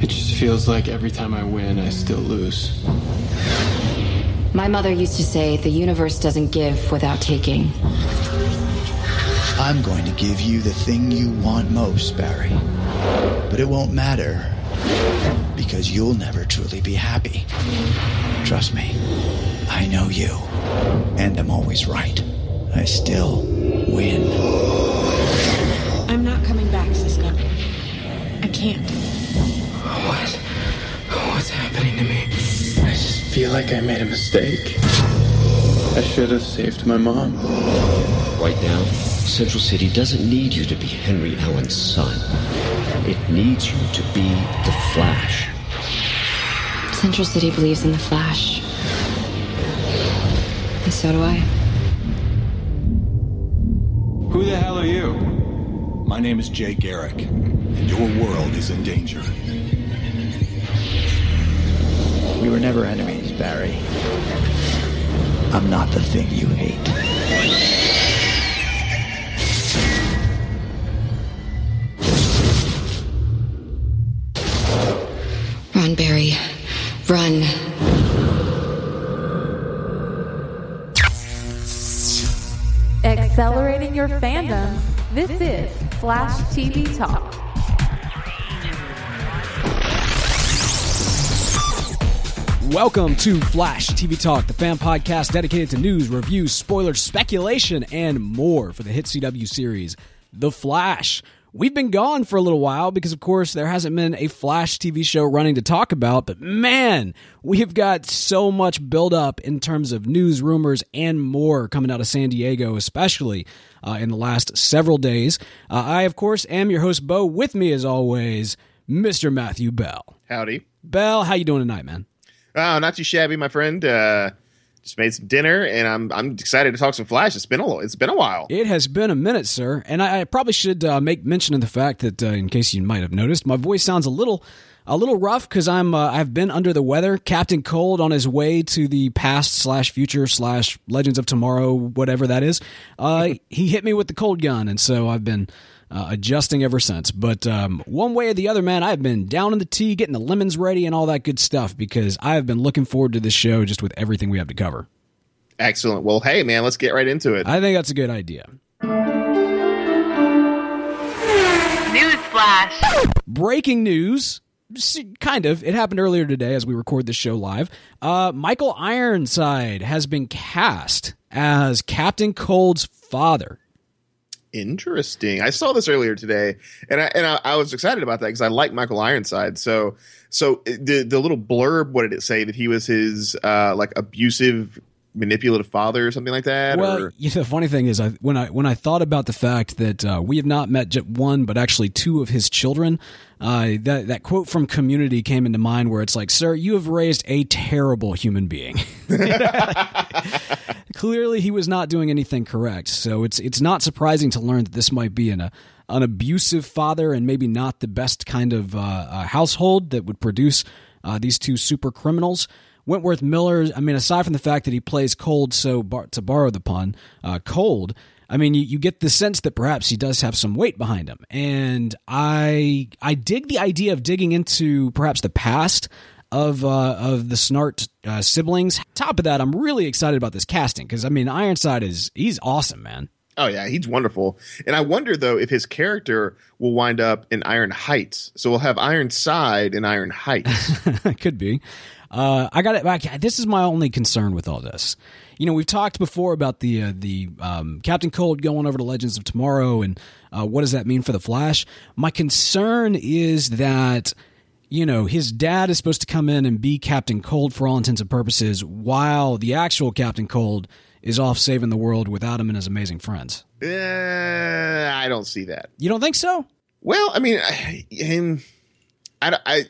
It just feels like every time I win, I still lose. My mother used to say the universe doesn't give without taking. I'm going to give you the thing you want most, Barry. But it won't matter because you'll never truly be happy. Trust me, I know you, and I'm always right. I still win. I'm not coming back, Cisco. I can't. Feel like I made a mistake. I should have saved my mom. Right now, Central City doesn't need you to be Henry Allen's son. It needs you to be the Flash. Central City believes in the Flash. And so do I. Who the hell are you? My name is Jay Garrick, and your world is in danger. We were never enemies, Barry. I'm not the thing you hate. Run, Barry. Run. Accelerating your fandom. This is Flash TV Talk. Welcome to Flash TV Talk, the fan podcast dedicated to news, reviews, spoilers, speculation, and more for the hit CW series, The Flash. We've been gone for a little while because, of course, there hasn't been a Flash TV show running to talk about, but man, we've got so much buildup in terms of news, rumors, and more coming out of San Diego, especially uh, in the last several days. Uh, I, of course, am your host, Beau. With me, as always, Mr. Matthew Beall. Howdy. Beall, how you doing tonight, man? Oh, not too shabby, my friend. Uh, just made some dinner, and I'm I'm excited to talk some Flash. It's been a it's been a while. It has been a minute, sir, and I, I probably should uh, make mention of the fact that, uh, in case you might have noticed, my voice sounds a little a little rough because I'm uh, I've been under the weather. Captain Cold on his way to the past slash future slash Legends of Tomorrow, whatever that is. Uh, he hit me with the cold gun, and so I've been. Uh, adjusting ever since. But um, one way or the other, man, I've been down in the tea, getting the lemons ready, and all that good stuff because I've been looking forward to this show just with everything we have to cover. Excellent. Well, hey, man, let's get right into it. I think that's a good idea. Newsflash. Breaking news. Kind of. It happened earlier today as we record this show live. Uh, Michael Ironside has been cast as Captain Cold's father. Interesting. I saw this earlier today, and I and I, I was excited about that because I like Michael Ironside. So so the the little blurb, what did it say that he was his uh, like abusive manipulative father or something like that? Well, or? you know, the funny thing is, I, when I when I thought about the fact that uh, we have not met just one, but actually two of his children, uh, that that quote from Community came into mind, where it's like, "Sir, you have raised a terrible human being." Clearly, he was not doing anything correct. So it's it's not surprising to learn that this might be an, a, an abusive father and maybe not the best kind of uh, uh, household that would produce uh, these two super criminals. Wentworth Miller, I mean, aside from the fact that he plays cold, so bar- to borrow the pun, uh, cold, I mean, you, you get the sense that perhaps he does have some weight behind him. And I I dig the idea of digging into perhaps the past of uh, of the Snart uh, siblings. Top of that, I'm really excited about this casting because I mean, Ironside is he's awesome, man. Oh yeah, he's wonderful. And I wonder though if his character will wind up in Iron Heights. So we'll have Ironside in Iron Heights. Could be. Uh, I got it. This is my only concern with all this. You know, we've talked before about the uh, the um, Captain Cold going over to Legends of Tomorrow, and uh, what does that mean for the Flash? My concern is that you know his dad is supposed to come in and be Captain Cold for all intents and purposes, while the actual Captain Cold is off saving the world without him and his amazing friends. Uh, I don't see that. You don't think so? Well, I mean, I, him, I, I,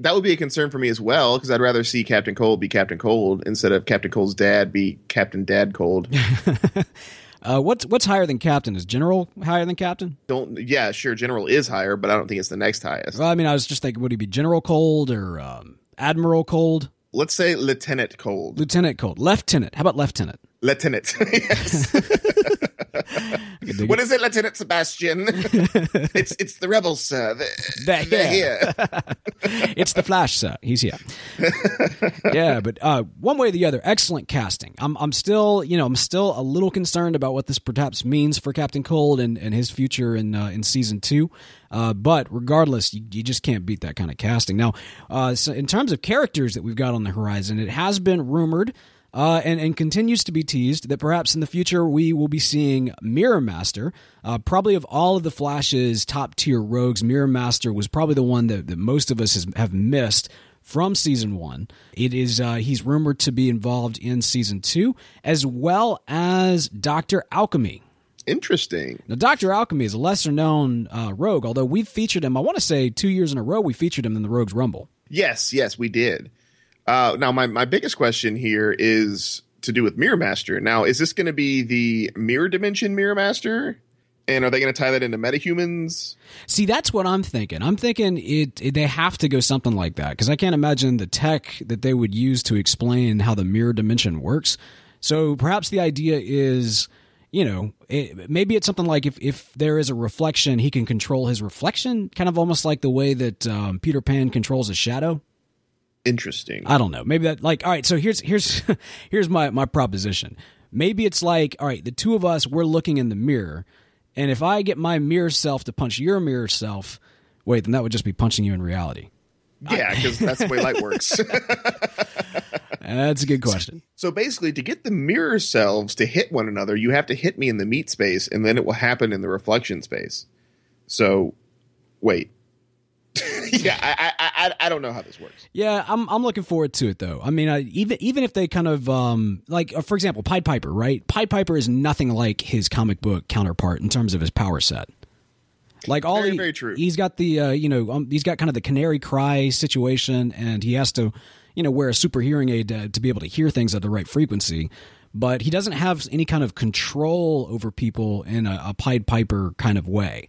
that would be a concern for me as well because I'd rather see Captain Cold be Captain Cold instead of Captain Cold's dad be Captain Dad Cold. uh, what's what's higher than Captain? Is General higher than Captain? Don't. Yeah, sure. General is higher, but I don't think it's the next highest. Well, I mean, I was just thinking, would he be General Cold or um, Admiral Cold? Let's say Lieutenant Cold. Lieutenant Cold. Lieutenant. How about Lieutenant? Lieutenant. yes. what is it, Lieutenant Sebastian? it's it's the rebels, sir. They're, they're here. it's the Flash, sir. He's here. yeah, but uh, one way or the other, excellent casting. I'm I'm still you know I'm still a little concerned about what this perhaps means for Captain Cold and, and his future in uh, in season two. Uh, but regardless, you, you, just can't beat that kind of casting. Now, uh, so in terms of characters that we've got on the horizon, it has been rumored uh, and, and continues to be teased that perhaps in the future we will be seeing Mirror Master. Uh, probably of all of the Flash's top tier rogues, Mirror Master was probably the one that, that most of us has, have missed from season one. It is uh, he's rumored to be involved in season two, as well as Doctor Alchemy. Interesting. Now, Doctor Alchemy is a lesser known uh, rogue, although we've featured him. I want to say two years in a row we featured him in the Rogues Rumble. Yes, yes, we did. Uh, now, my, my biggest question here is to do with Mirror Master. Now, is this going to be the Mirror Dimension Mirror Master? And are they going to tie that into metahumans? See, that's what I'm thinking. I'm thinking it, it they have to go something like that because I can't imagine the tech that they would use to explain how the mirror dimension works. So perhaps the idea is, you know, it, maybe it's something like if if there is a reflection, he can control his reflection, kind of almost like the way that um, Peter Pan controls a shadow interesting. I don't know. Maybe that like all right, so here's here's here's my my proposition. Maybe it's like, all right, the two of us we're looking in the mirror, and if I get my mirror self to punch your mirror self, wait, then that would just be punching you in reality. Yeah, because that's the way light works. that's a good question. So, so, basically, to get the mirror selves to hit one another, you have to hit me in the meat space, and then it will happen in the reflection space. So, wait, yeah, I, I I don't know how this works. Yeah, I'm I'm looking forward to it though. I mean, I, even even if they kind of um like uh, for example, Pied Piper, right? Pied Piper is nothing like his comic book counterpart in terms of his power set. Like all very, he, very true. He's got the uh, you know um, he's got kind of the canary cry situation, and he has to you know wear a super hearing aid to, to be able to hear things at the right frequency. But he doesn't have any kind of control over people in a, a Pied Piper kind of way.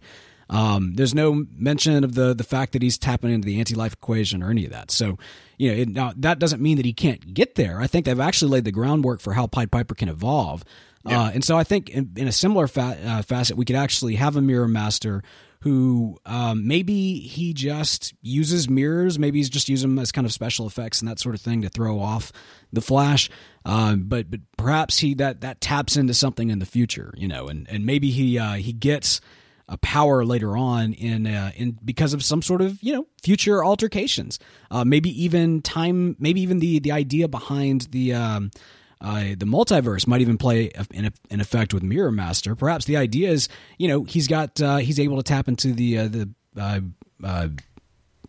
Um, there's no mention of the the fact that he's tapping into the anti-life equation or any of that. So, you know, it, now that doesn't mean that he can't get there. I think they've actually laid the groundwork for how Pied Piper can evolve. Yeah. Uh, and so I think in, in a similar fa- uh, facet, we could actually have a mirror master who um, maybe he just uses mirrors. Maybe he's just using them as kind of special effects and that sort of thing to throw off the Flash. Um, but but perhaps he that that taps into something in the future, you know, and and maybe he uh, he gets a power later on in uh, in because of some sort of you know future altercations. Uh, maybe even time. Maybe even the the idea behind the. Um, uh, the multiverse might even play in, in effect with Mirror Master. Perhaps the idea is, you know, he's got uh, he's able to tap into the uh, the uh, uh,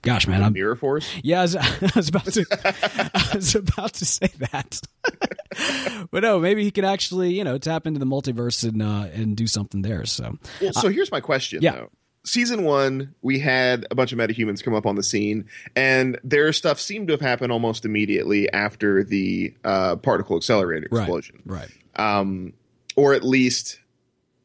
gosh, man, I'm Mirror Force. Yeah, I was, I was about to, I was about to say that, but no, maybe he could actually, you know, tap into the multiverse and uh, and do something there. So, well, so here's my question. Yeah. Though. Season one, we had a bunch of metahumans come up on the scene, and their stuff seemed to have happened almost immediately after the uh, particle accelerator explosion. Right. right. Um, or at least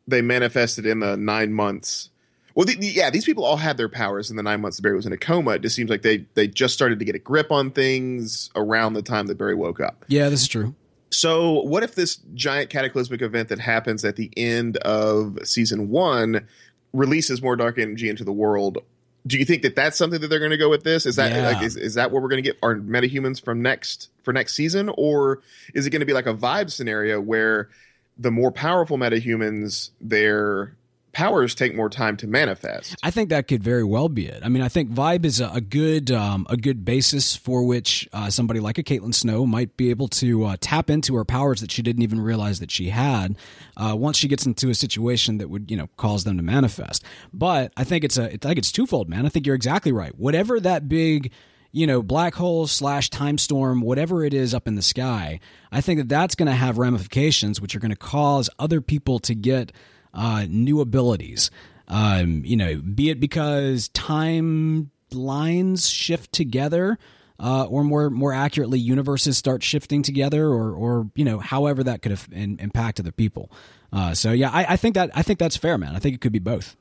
they manifested in the nine months well, the, the, yeah, these people all had their powers in the nine months that Barry was in a coma. It just seems like they they just started to get a grip on things around the time that Barry woke up. Yeah, this is true. So, what if this giant cataclysmic event that happens at the end of season one releases more dark energy into the world? Do you think that that's something that they're going to go with this? Is that yeah. like is, is that what we're going to get our metahumans from next for next season, or is it going to be like a vibe scenario where the more powerful metahumans their powers take more time to manifest. I think that could very well be it. I mean, I think vibe is a, a good um, a good basis for which uh, somebody like a Caitlin Snow might be able to uh, tap into her powers that she didn't even realize that she had uh, once she gets into a situation that would you know cause them to manifest. But I think it's a I think it's twofold, man. I think you're exactly right. Whatever that big you know, black hole slash time storm, whatever it is up in the sky, I think that that's going to have ramifications, which are going to cause other people to get uh, new abilities. Um, you know, be it because time lines shift together. Uh, or more more accurately, universes start shifting together, or or you know, however that could have in, impact other people. Uh, so yeah, I, I think that I think that's fair, man. I think it could be both.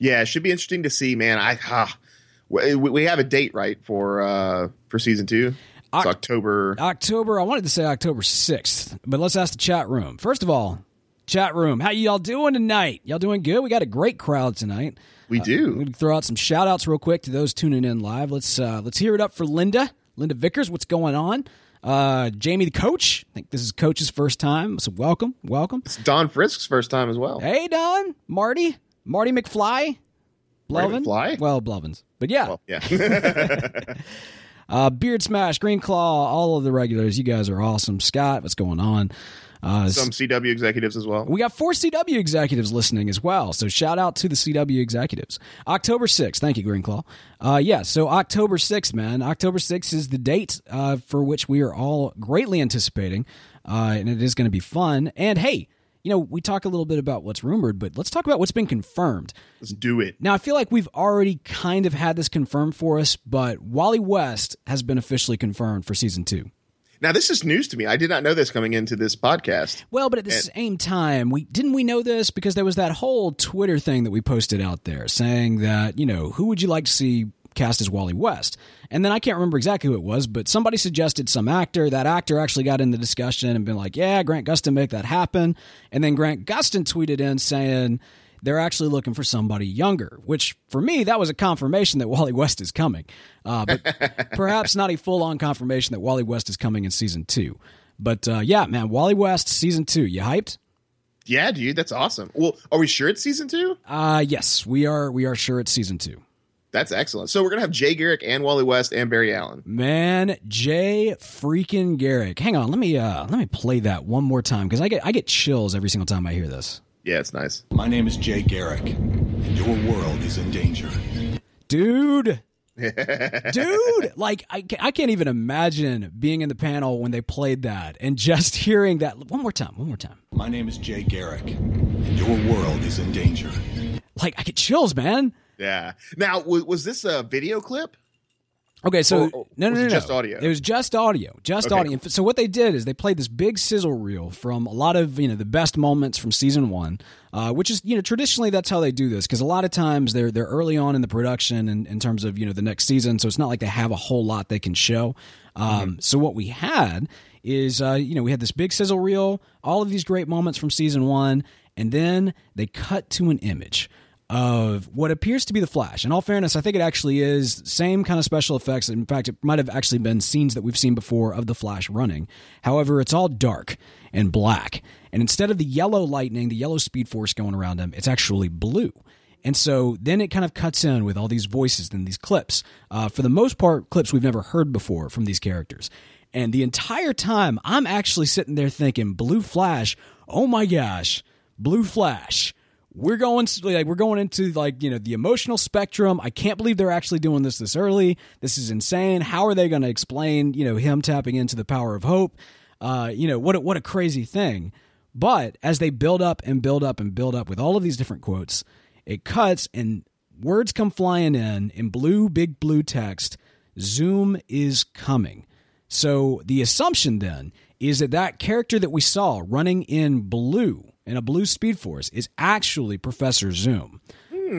Yeah, it should be interesting to see, man. I ah, we, we have a date right for uh for season two. It's October. October. I wanted to say October sixth, but let's ask the chat room. First of all, chat room, how y'all doing tonight? Y'all doing good? We got a great crowd tonight. We do. Uh, we throw out some shout outs real quick to those tuning in live. Let's uh, let's hear it up for Linda. Linda Vickers, what's going on? Uh, Jamie the coach. I think this is coach's first time. So welcome, welcome. It's Don Frisk's first time as well. Hey Don, Marty, Marty McFly, Blevin. McFly? Well, Blevins, but yeah, well, yeah. uh, Beard Smash, Green Claw, all of the regulars. You guys are awesome. Scott, what's going on? Uh, Some CW executives as well. We got four CW executives listening as well. So shout out to the CW executives. October 6th. Thank you, Greenclaw. Uh, yeah, so October 6th, man. October 6th is the date uh, for which we are all greatly anticipating. Uh, and it is going to be fun. And hey, you know, we talk a little bit about what's rumored, but let's talk about what's been confirmed. Let's do it. Now, I feel like we've already kind of had this confirmed for us, but Wally West has been officially confirmed for season two. Now this is news to me. I did not know this coming into this podcast. Well, but at the and, same time, we didn't we know this because there was that whole Twitter thing that we posted out there saying that, you know, who would you like to see cast as Wally West? And then I can't remember exactly who it was, but somebody suggested some actor. That actor actually got in the discussion and been like, "Yeah, Grant Gustin make that happen." And then Grant Gustin tweeted in saying, they're actually looking for somebody younger, which for me, that was a confirmation that Wally West is coming. Uh, but perhaps not a full on confirmation that Wally West is coming in season two. But uh, yeah, man, Wally West, season two. You hyped? Yeah, dude, that's awesome. Well, are we sure it's season two? Uh yes, we are. We are sure it's season two. That's excellent. So we're gonna have Jay Garrick and Wally West and Barry Allen. Man, Jay freaking Garrick. Hang on, let me uh let me play that one more time because I get I get chills every single time I hear this. Yeah, it's nice. My name is Jay Garrick, and your world is in danger. Dude. Dude, like I, I can't even imagine being in the panel when they played that and just hearing that one more time, one more time. My name is Jay Garrick, and your world is in danger. Like I get chills, man. Yeah. Now, was this a video clip? Okay, so or, or no, no, no, no, just audio. It was just audio, just okay, audio. Cool. So what they did is they played this big sizzle reel from a lot of you know the best moments from season one, uh, which is you know traditionally that's how they do this because a lot of times they're they're early on in the production in, in terms of you know the next season, so it's not like they have a whole lot they can show. Um, mm-hmm. So what we had is uh, you know we had this big sizzle reel, all of these great moments from season one, and then they cut to an image of what appears to be the Flash. In all fairness, I think it actually is same kind of special effects. In fact, it might have actually been scenes that we've seen before of the Flash running. However, it's all dark and black. And instead of the yellow lightning, the yellow speed force going around him, it's actually blue. And so then it kind of cuts in with all these voices and these clips. Uh, for the most part, clips we've never heard before from these characters. And the entire time, I'm actually sitting there thinking, Blue Flash, oh my gosh, Blue Flash we're going like we're going into like you know the emotional spectrum. I can't believe they're actually doing this this early. This is insane. How are they going to explain you know him tapping into the power of hope? Uh you know what a, what a crazy thing. But as they build up and build up and build up with all of these different quotes it cuts and words come flying in in blue big blue text zoom is coming. So the assumption then is that that character that we saw running in blue in a blue speed force is actually Professor Zoom.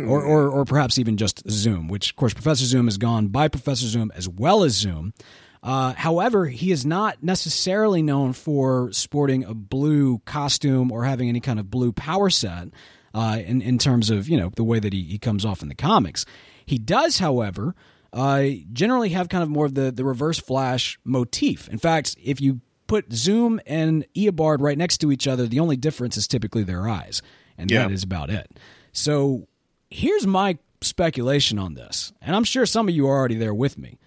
Or, or, or perhaps even just Zoom, which, of course, Professor Zoom is gone by Professor Zoom as well as Zoom. Uh, however, he is not necessarily known for sporting a blue costume or having any kind of blue power set uh, in, in terms of, you know, the way that he, he comes off in the comics. He does, however, uh, generally have kind of more of the, the reverse flash motif. In fact, if you put Zoom and Eobard right next to each other, the only difference is typically their eyes, and yeah. that is about it. So here's my speculation on this, and I'm sure some of you are already there with me.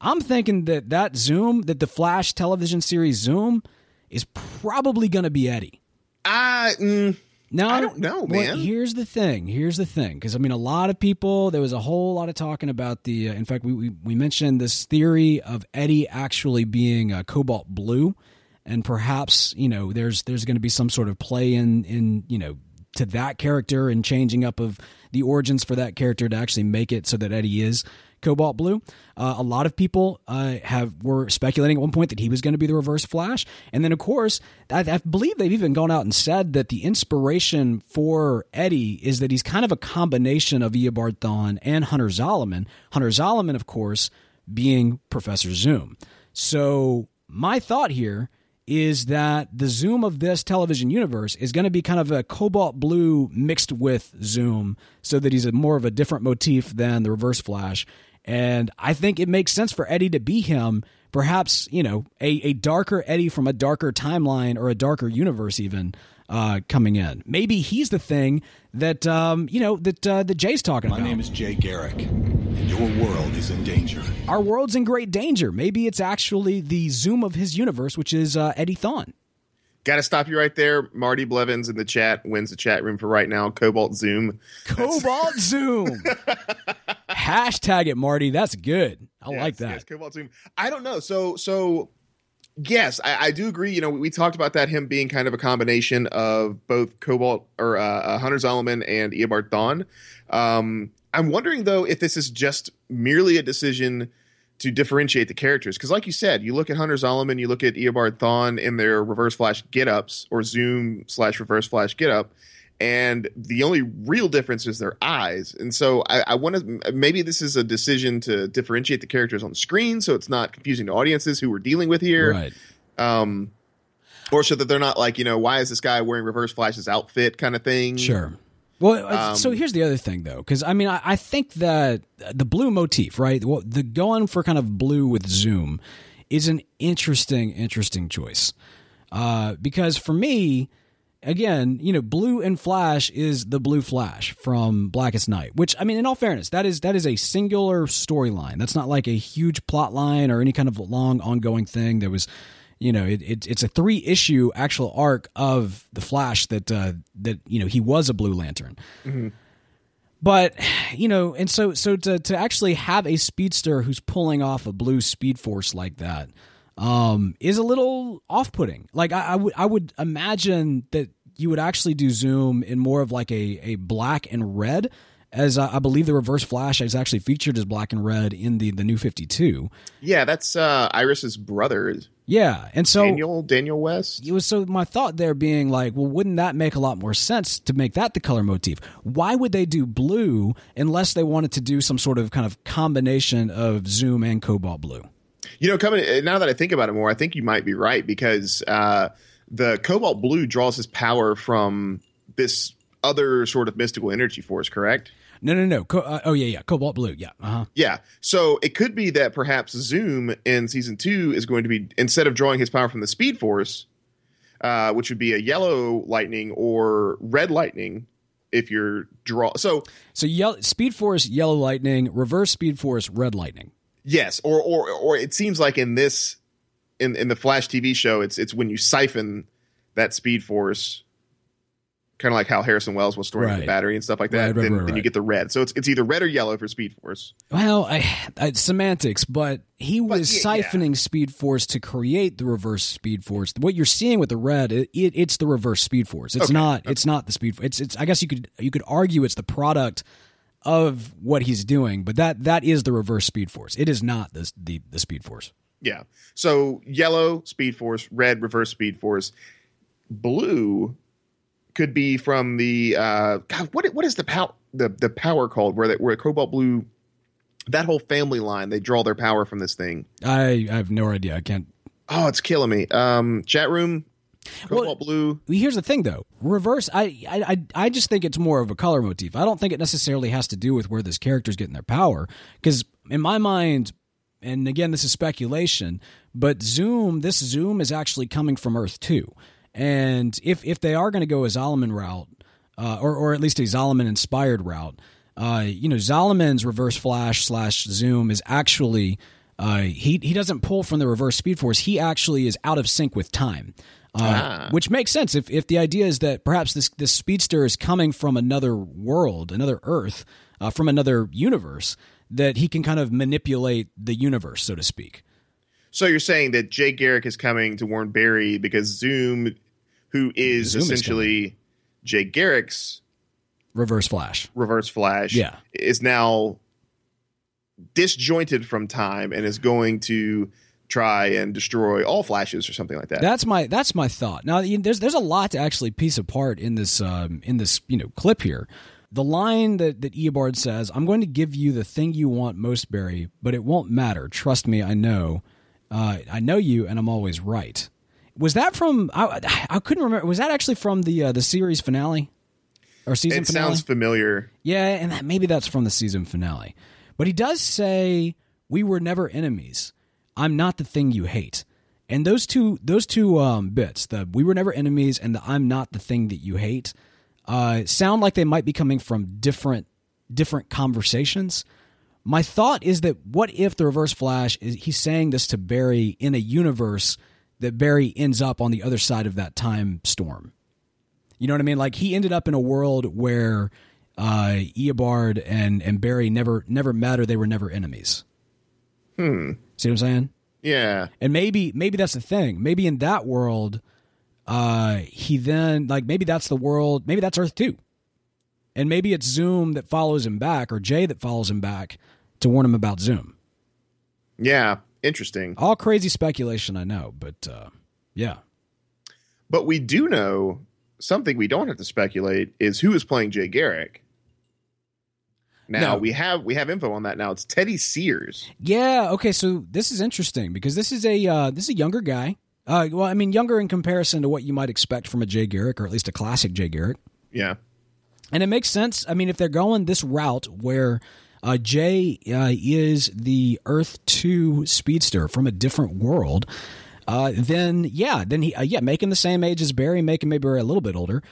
I'm thinking that that Zoom, that the Flash television series Zoom, is probably going to be Eddie. Uh, mm, No, I don't know, well, man. here's the thing. Here's the thing. Because I mean, a lot of people. There was a whole lot of talking about the. Uh, in fact, we, we we mentioned this theory of Eddie actually being uh, cobalt blue, and perhaps you know there's there's going to be some sort of play in in you know to that character and changing up of the origins for that character to actually make it so that Eddie is Cobalt Blue. Uh, a lot of people uh, have were speculating at one point that he was going to be the Reverse Flash, and then of course I, I, believe they've even gone out and said that the inspiration for Eddie is that he's kind of a combination of Eobard Thawne and Hunter Zolomon. Hunter Zolomon, of course, being Professor Zoom. So my thought here is that the Zoom of this television universe is going to be kind of a cobalt blue mixed with Zoom, so that he's a more of a different motif than the Reverse Flash. And I think it makes sense for Eddie to be him. Perhaps, you know, a, a darker Eddie from a darker timeline or a darker universe, even uh, coming in. Maybe he's the thing that, um, you know, that, uh, that Jay's talking My about. My name is Jay Garrick, and your world is in danger. Our world's in great danger. Maybe it's actually the Zoom of his universe, which is uh, Eddie Thawne. Got to stop you right there. Marty Blevins in the chat wins the chat room for right now. Cobalt Zoom. Cobalt Zoom. Hashtag it, Marty. That's good. I Yes, like that. Yes, Cobalt Zoom. I don't know. So so yes, I, I do agree. You know, we talked about that him being kind of a combination of both Cobalt or uh, uh, Hunter Zolomon and Eobard Thawne. Um, I'm wondering though if this is just merely a decision to differentiate the characters because, like you said, you look at Hunter Zolomon, you look at Eobard Thawne in their Reverse Flash get ups or Zoom slash Reverse Flash get up. And the only real difference is their eyes. And so I, I want to maybe this is a decision to differentiate the characters on the screen so it's not confusing to audiences who we're dealing with here. Right. Um, or so that they're not like, you know, why is this guy wearing Reverse Flash's outfit kind of thing? Sure. Well, uh, Um, so here's the other thing, though, because I mean, I, I think that the blue motif, right? Well, the going for kind of blue with Zoom is an interesting, interesting choice. Uh, because for me, again, you know, blue and Flash is the blue Flash from Blackest Night, which I mean, in all fairness, that is that is a singular storyline. That's not like a huge plot line or any kind of long ongoing thing. There was you know, it, it, it's a three issue actual arc of the Flash that uh, that you know he was a Blue Lantern. But you know, and so so to to actually have a speedster who's pulling off a blue Speed Force like that um, is a little off putting. Like I, I would I would imagine that you would actually do Zoom in more of like a a black and red. As I I believe the Reverse Flash is actually featured as black and red in the the new Fifty Two. Yeah, that's uh, Iris's brother, Yeah, and so Daniel Daniel West. it was so my thought there being like, well, wouldn't that make a lot more sense to make that the color motif? Why would they do blue unless they wanted to do some sort of kind of combination of Zoom and Cobalt blue? You know, coming now that I think about it more, I think you might be right because uh, the Cobalt Blue draws his power from this other sort of mystical energy force. Correct? No, no, no. Co- uh, oh yeah, yeah. Cobalt blue. Yeah. Uh huh. Yeah. So it could be that perhaps Zoom in season two is going to be instead of drawing his power from the Speed Force, uh, which would be a yellow lightning or red lightning, if you're draw. So So yellow, Speed Force, Yellow Lightning, Reverse Speed Force, Red Lightning. Yes, or or or it seems like in this in in the Flash TV show, it's it's when you siphon that Speed Force. Kind of like how Harrison Wells was storing the battery and stuff like that. Right, right, then, right, then you get the red. So it's it's either red or yellow for Speed Force. Well, I, I semantics, but he was yeah, yeah. siphoning Speed Force to create the Reverse Speed Force. What you're seeing with the red, it, it, it's the Reverse Speed Force. It's Okay, not. It's not the Speed. It's. It's. I guess you could you could argue it's the product of what he's doing, but that that is the Reverse Speed Force. It is not the the, the Speed Force. Yeah. So yellow speed force, red reverse speed force, blue could be from the uh God, what what is the power the the power called where that where cobalt blue that whole family line they draw their power from this thing. I, I have no idea. I can't. Oh, it's killing me. Um chat room cobalt blue. Here's the thing, though. Reverse. I, I I I just think it's more of a color motif. I don't think it necessarily has to do with where this character's getting their power. Because in my mind, and again, this is speculation, but Zoom, this Zoom is actually coming from Earth too. And if if they are going to go a Zolomon route, uh, or or at least a Zolomon inspired route, uh, you know, Zolomon's Reverse Flash slash Zoom is actually Uh, he he doesn't pull from the reverse speed force. He actually is out of sync with time. Uh, Ah. Which makes sense if, if the idea is that perhaps this this speedster is coming from another world, another Earth, uh, from another universe, that he can kind of manipulate the universe, so to speak. So you're saying that Jay Garrick is coming to warn Barry because Zoom, who is Zoom is essentially Jay Garrick's Reverse Flash. Reverse Flash, Yeah. is now disjointed from time and is going to try and destroy all flashes or something like that. That's my that's my thought. Now you- there's there's a lot to actually piece apart in this um, in this you know clip here. The line that that Eobard says, "I'm going to give you the thing you want most, Barry, but it won't matter. Trust me, I know. Uh, I know you, and I'm always right." Was that from? I, I couldn't remember. Was that actually from the uh, the series finale or season it finale? sounds familiar. Yeah, and that, maybe that's from the season finale. But he does say, "We were never enemies. I'm not the thing you hate." And those two those two um, bits, the "We were never enemies" and the "I'm not the thing that you hate," uh, sound like they might be coming from different different conversations. My thought is that what if the Reverse Flash is he's saying this to Barry in a universe that Barry ends up on the other side of that time storm. You know what I mean? Like he ended up in a world where uh, Eobard and and Barry never never met or they were never enemies. Hmm. See what I'm saying? Yeah. And maybe maybe that's the thing. Maybe in that world, uh, he then like maybe that's the world. Maybe that's Earth too. and maybe it's Zoom that follows him back or Jay that follows him back to warn him about Zoom. Yeah. Interesting. All crazy speculation, I know, but uh, yeah. But we do know something we don't have to speculate is who is playing Jay Garrick. Now No. we have we have info on that now. It's Teddy Sears. Yeah. Okay. So this is interesting because this is a uh, this is a younger guy. Uh, well, I mean, younger in comparison to what you might expect from a Jay Garrick, or at least a classic Jay Garrick. Yeah. And it makes sense. I mean, if they're going this route where uh, Jay uh, is the Earth Two speedster from a different world, uh, then yeah, then he uh, yeah, making the same age as Barry, making maybe a little bit older.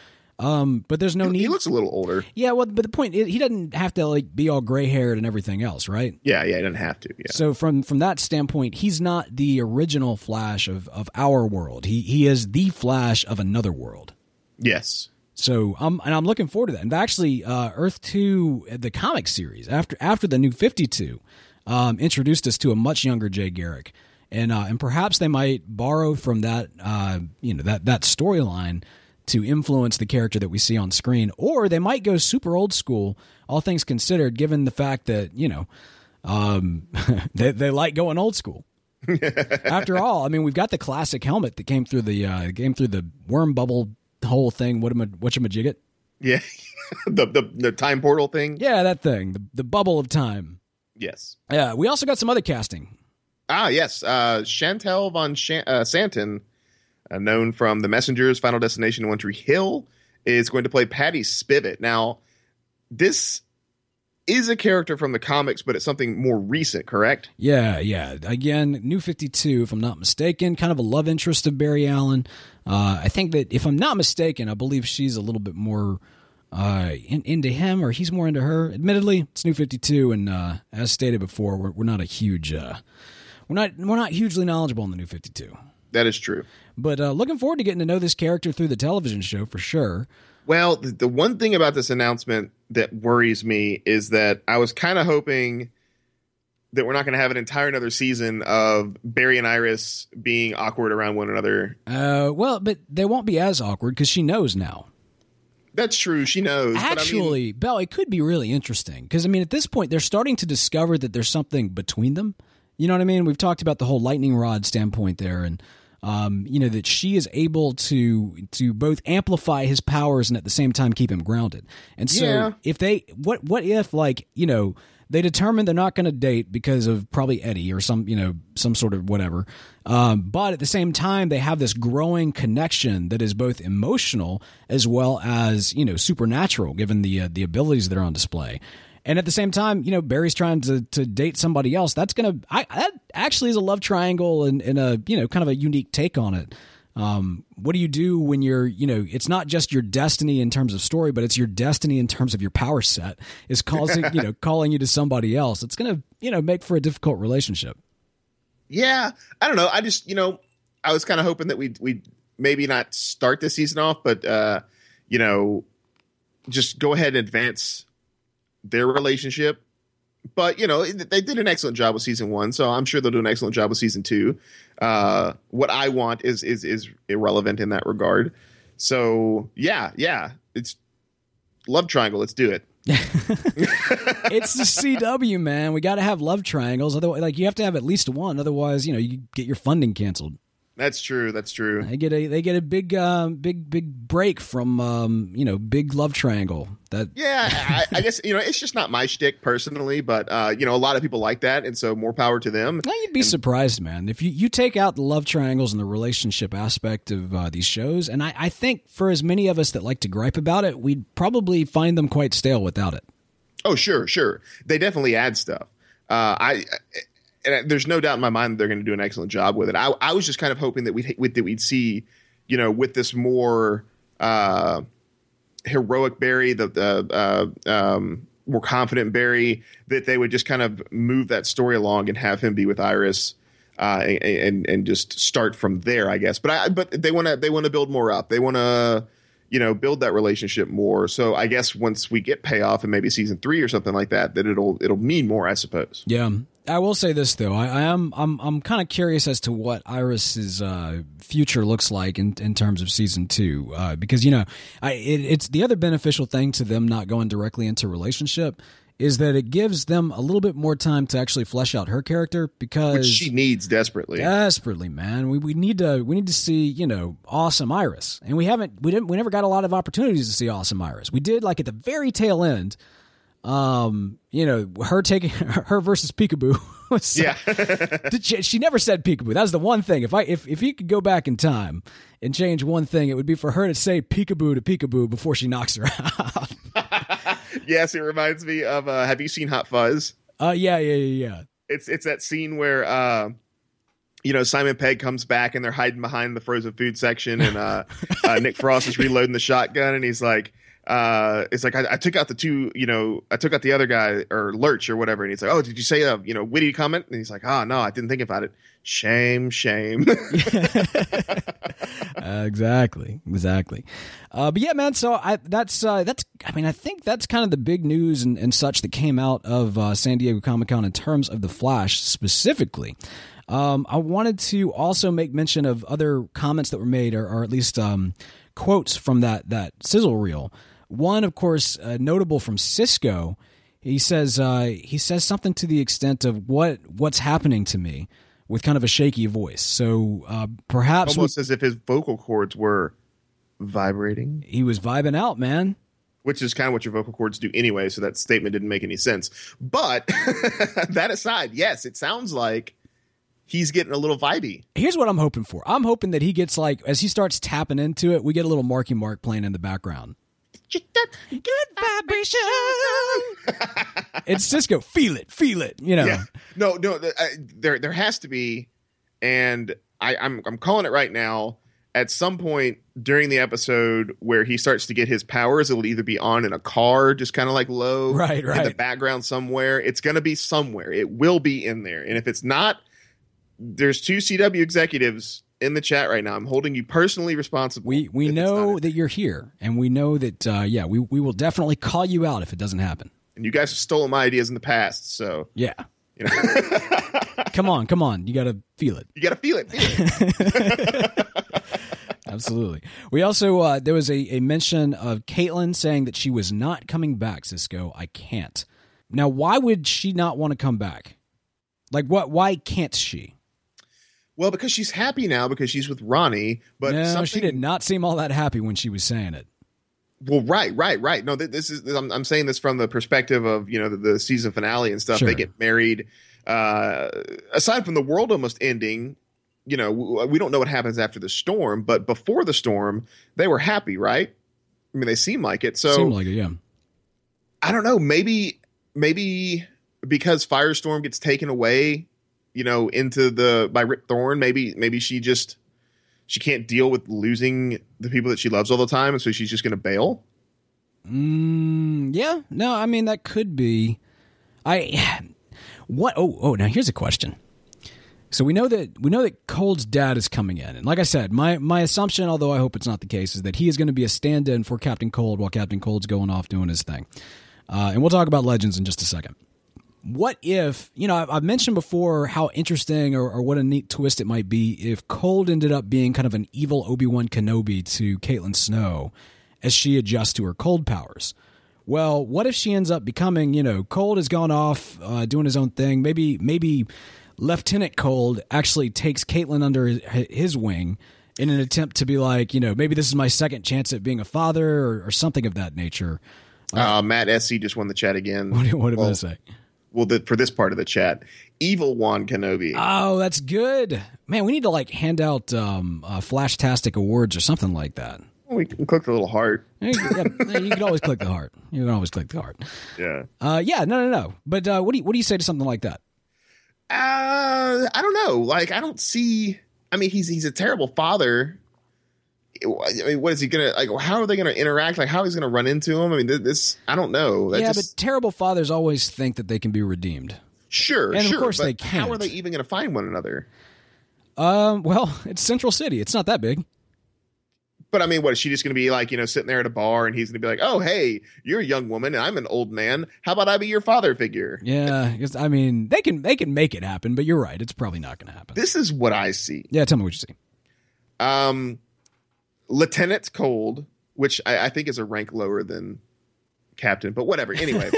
Um, but there's no need. He looks a little older. Yeah, well, but the point is, he doesn't have to like be all gray haired and everything else, right? Yeah, yeah, he doesn't have to. Yeah. So from from that standpoint, he's not the original Flash of of our world. He he is the Flash of another world. Yes. So I'm and I'm looking forward to that. And actually, uh, Earth Two, the comic series after after the New Fifty Two, um, introduced us to a much younger Jay Garrick, and uh, and perhaps they might borrow from that uh, you know that that storyline to influence the character that we see on screen, or they might go super old school. All things considered, given the fact that you know um, they they like going old school. After all, I mean, we've got the classic helmet that came through the uh, came through the worm bubble whole thing. What am I? What you majigget? Yeah. the, the the time portal thing. Yeah, that thing, the the bubble of time. Yes. Yeah, we also got some other casting. Ah, yes. Uh, Shantel von Shan- uh, Santon, uh, known from The Messengers, Final Destination, One Tree Hill, is going to play Patty Spivot. Now, this is a character from the comics, but it's something more recent, correct? Yeah, yeah. Again, New Fifty Two, if I'm not mistaken, kind of a love interest of Barry Allen. Uh, I think that if I'm not mistaken, I believe she's a little bit more uh, in, into him, or he's more into her. Admittedly, it's New Fifty Two, and uh, as stated before, we're, we're not a huge, uh, we're not we're not hugely knowledgeable in the New Fifty Two. That is true. But uh, looking forward to getting to know this character through the television show for sure. Well, the, the one thing about this announcement that worries me is that I was kind of hoping that we're not going to have an entire another season of Barry and Iris being awkward around one another. Uh, well, but they won't be as awkward because she knows now. That's true. She knows. but I mean- Actually, Beall, it could be really interesting because I mean, at this point, they're starting to discover that there's something between them. You know what I mean? We've talked about the whole lightning rod standpoint there, and um, you know that she is able to to both amplify his powers and at the same time keep him grounded. And so, Yeah. if they what what if like you know they determine they're not going to date because of probably Eddie or some you know some sort of whatever, um, but at the same time they have this growing connection that is both emotional as well as you know supernatural given the uh, the abilities that are on display. And at the same time, you know, Barry's trying to, to date somebody else. That's gonna I, that actually is a love triangle and, and a you know kind of a unique take on it. Um, what do you do when you're you know it's not just your destiny in terms of story, but it's your destiny in terms of your power set is causing you know calling you to somebody else. It's gonna you know make for a difficult relationship. Yeah, I don't know. I just you know I was kind of hoping that we we maybe not start the season off, but uh, you know, just go ahead and advance their relationship. But you know, they did an excellent job with season one, so I'm sure they'll do an excellent job with season two. Uh, what I want is is is irrelevant in that regard. So yeah, yeah, it's love triangle. Let's do it. it's the CW, man. We got to have love triangles. Otherwise, like you have to have at least one. Otherwise, you know, you get your funding canceled. That's true. That's true. They get a they get a big um, big big break from um, you know big love triangle. That yeah, I, I, guess you know it's just not my shtick personally, but uh, you know a lot of people like that, and so more power to them. Now you'd be and, surprised, man, if you you take out the love triangles and the relationship aspect of uh, these shows, and I, I think for as many of us that like to gripe about it, we'd probably find them quite stale without it. Oh sure, sure, they definitely add stuff. Uh, I and there's no doubt in my mind that they're going to do an excellent job with it. I, I was just kind of hoping that we'd that we'd see, you know, with this more uh, heroic Barry, the the uh, um, more confident Barry, that they would just kind of move that story along and have him be with Iris. Uh, and and just start from there, I guess. But I but they want to they want to build more up. They want to you know build that relationship more. So I guess once we get payoff and maybe season three or something like that, that it'll it'll mean more, I suppose. Yeah, I will say this though, I, I am I'm I'm kind of curious as to what Iris's uh, future looks like in, in terms of season two, uh, because you know, I it, it's the other beneficial thing to them not going directly into relationship is that it gives them a little bit more time to actually flesh out her character because Which she needs desperately. Desperately, man. We we need to we need to see, you know, awesome Iris. And we haven't we didn't we never got a lot of opportunities to see awesome Iris. We did like at the very tail end um, you know, her taking her versus Peekaboo. Was, yeah, she, she, never said Peekaboo. That was the one thing. If I if if you could go back in time and change one thing, it would be for her to say Peekaboo to Peekaboo before she knocks her out. yes, it reminds me of. Uh, have you seen Hot Fuzz? Uh, yeah, yeah, yeah, yeah. It's it's that scene where. Uh, you know, Simon Pegg comes back and they're hiding behind the frozen food section, and uh, uh, Nick Frost is reloading the shotgun, and he's like, uh, it's like I, I, took out the two, you know, I took out the other guy or Lurch or whatever, and he's like, "Oh, did you say a you know witty comment?" And he's like, "Oh no, I didn't think about it. Shame, shame." uh, exactly, exactly. Uh, but yeah, man. So I that's uh, that's I mean I think that's kind of the big news and, and such that came out of uh, San Diego Comic Con in terms of the Flash specifically. Um, I wanted to also make mention of other comments that were made, or, or at least um, quotes from that that sizzle reel. One, of course, uh, notable from Cisco. He says uh, he says something to the extent of what what's happening to me with kind of a shaky voice. So uh, perhaps almost we, as if his vocal cords were vibrating. He was vibing out, man. Which is kind of what your vocal cords do anyway. So that statement didn't make any sense. But that aside, yes, it sounds like he's getting a little vibey. Here's what I'm hoping for. I'm hoping that he gets like as he starts tapping into it, we get a little Marky Mark playing in the background good vibration. it's Cisco. Feel it, feel it. You know. Yeah. No, no. Uh, there, there has to be, and I, I'm, I'm calling it right now. At some point during the episode where he starts to get his powers, it will either be on in a car, just kind of like low, right, right, in the background somewhere. It's going to be somewhere. It will be in there, and if it's not, there's two CW executives in the chat right now. I'm holding you personally responsible. We we know that you're here, and we know that uh, yeah, we we will definitely call you out if it doesn't happen. And you guys have stolen my ideas in the past, so yeah. You know. come on, come on. You got to feel it. You got to feel it. Feel it. Absolutely. We also uh, there was a, a mention of Caitlin saying that she was not coming back. Cisco, I can't. Now, why would she not want to come back? Like, what? Why can't she? Well, because she's happy now because she's with Ronnie. But no, something... she did not seem all that happy when she was saying it. Well, right, right, right. No, this is I'm, I'm saying this from the perspective of you know the, the season finale and stuff. Sure. They get married. Uh, aside from the world almost ending, you know, we don't know what happens after the storm, but before the storm, they were happy, right? I mean, they seem like it. So, seem like it, yeah. I don't know. Maybe, maybe because Firestorm gets taken away you know, into the by Rip Thorn. Maybe maybe she just she can't deal with losing the people that she loves all the time, and so she's just going to bail. Mm, yeah, no, I mean that could be. I what? Oh, oh. Now here's a question: So we know that we know that Cold's dad is coming in, and like I said, my my assumption, although I hope it's not the case, is that he is going to be a stand-in for Captain Cold while Captain Cold's going off doing his thing. Uh, and we'll talk about Legends in just a second. What if you know I've, mentioned before how interesting or, or what a neat twist it might be if Cold ended up being kind of an evil Obi Wan Kenobi to Caitlin Snow as she adjusts to her cold powers. Well, what if she ends up becoming, you know, Cold has gone off uh, doing his own thing. Maybe, maybe Lieutenant Cold actually takes Caitlin under his, his wing in an attempt to be like, you know, maybe this is my second chance at being a father or, or something of that nature. Uh, Matt SC just won the chat again. What, what did well, I say? Well, the, for this part of the chat, evil Juan Kenobi. Oh, that's good, man. We need to like hand out um, uh, Flashtastic awards or something like that. We can click the little heart. You, yeah, you can always click the heart. You can always click the heart. Yeah. Uh, yeah. No, no, no. But uh, what do you what do you say to something like that? Uh, I don't know. Like, I don't see. I mean, he's he's a terrible father. I mean, what is he gonna like? How are they gonna interact? Like, how he's gonna run into him? I mean, this I don't know. That yeah, just, but terrible fathers always think that they can be redeemed. Sure, and sure, of course they can't. How are they even gonna find one another? Um, well, it's Central City. It's not that big. But I mean, what is she just going to be like? You know, sitting there at a bar, and he's going to be like, "Oh, hey, you're a young woman, and I'm an old man. How about I be your father figure?" Yeah, I mean, they can they can make it happen, but you're right. It's probably not going to happen. This is what I see. Yeah, tell me what you see. Um, Lieutenant Cold, which I, I think is a rank lower than Captain, but whatever. Anyway,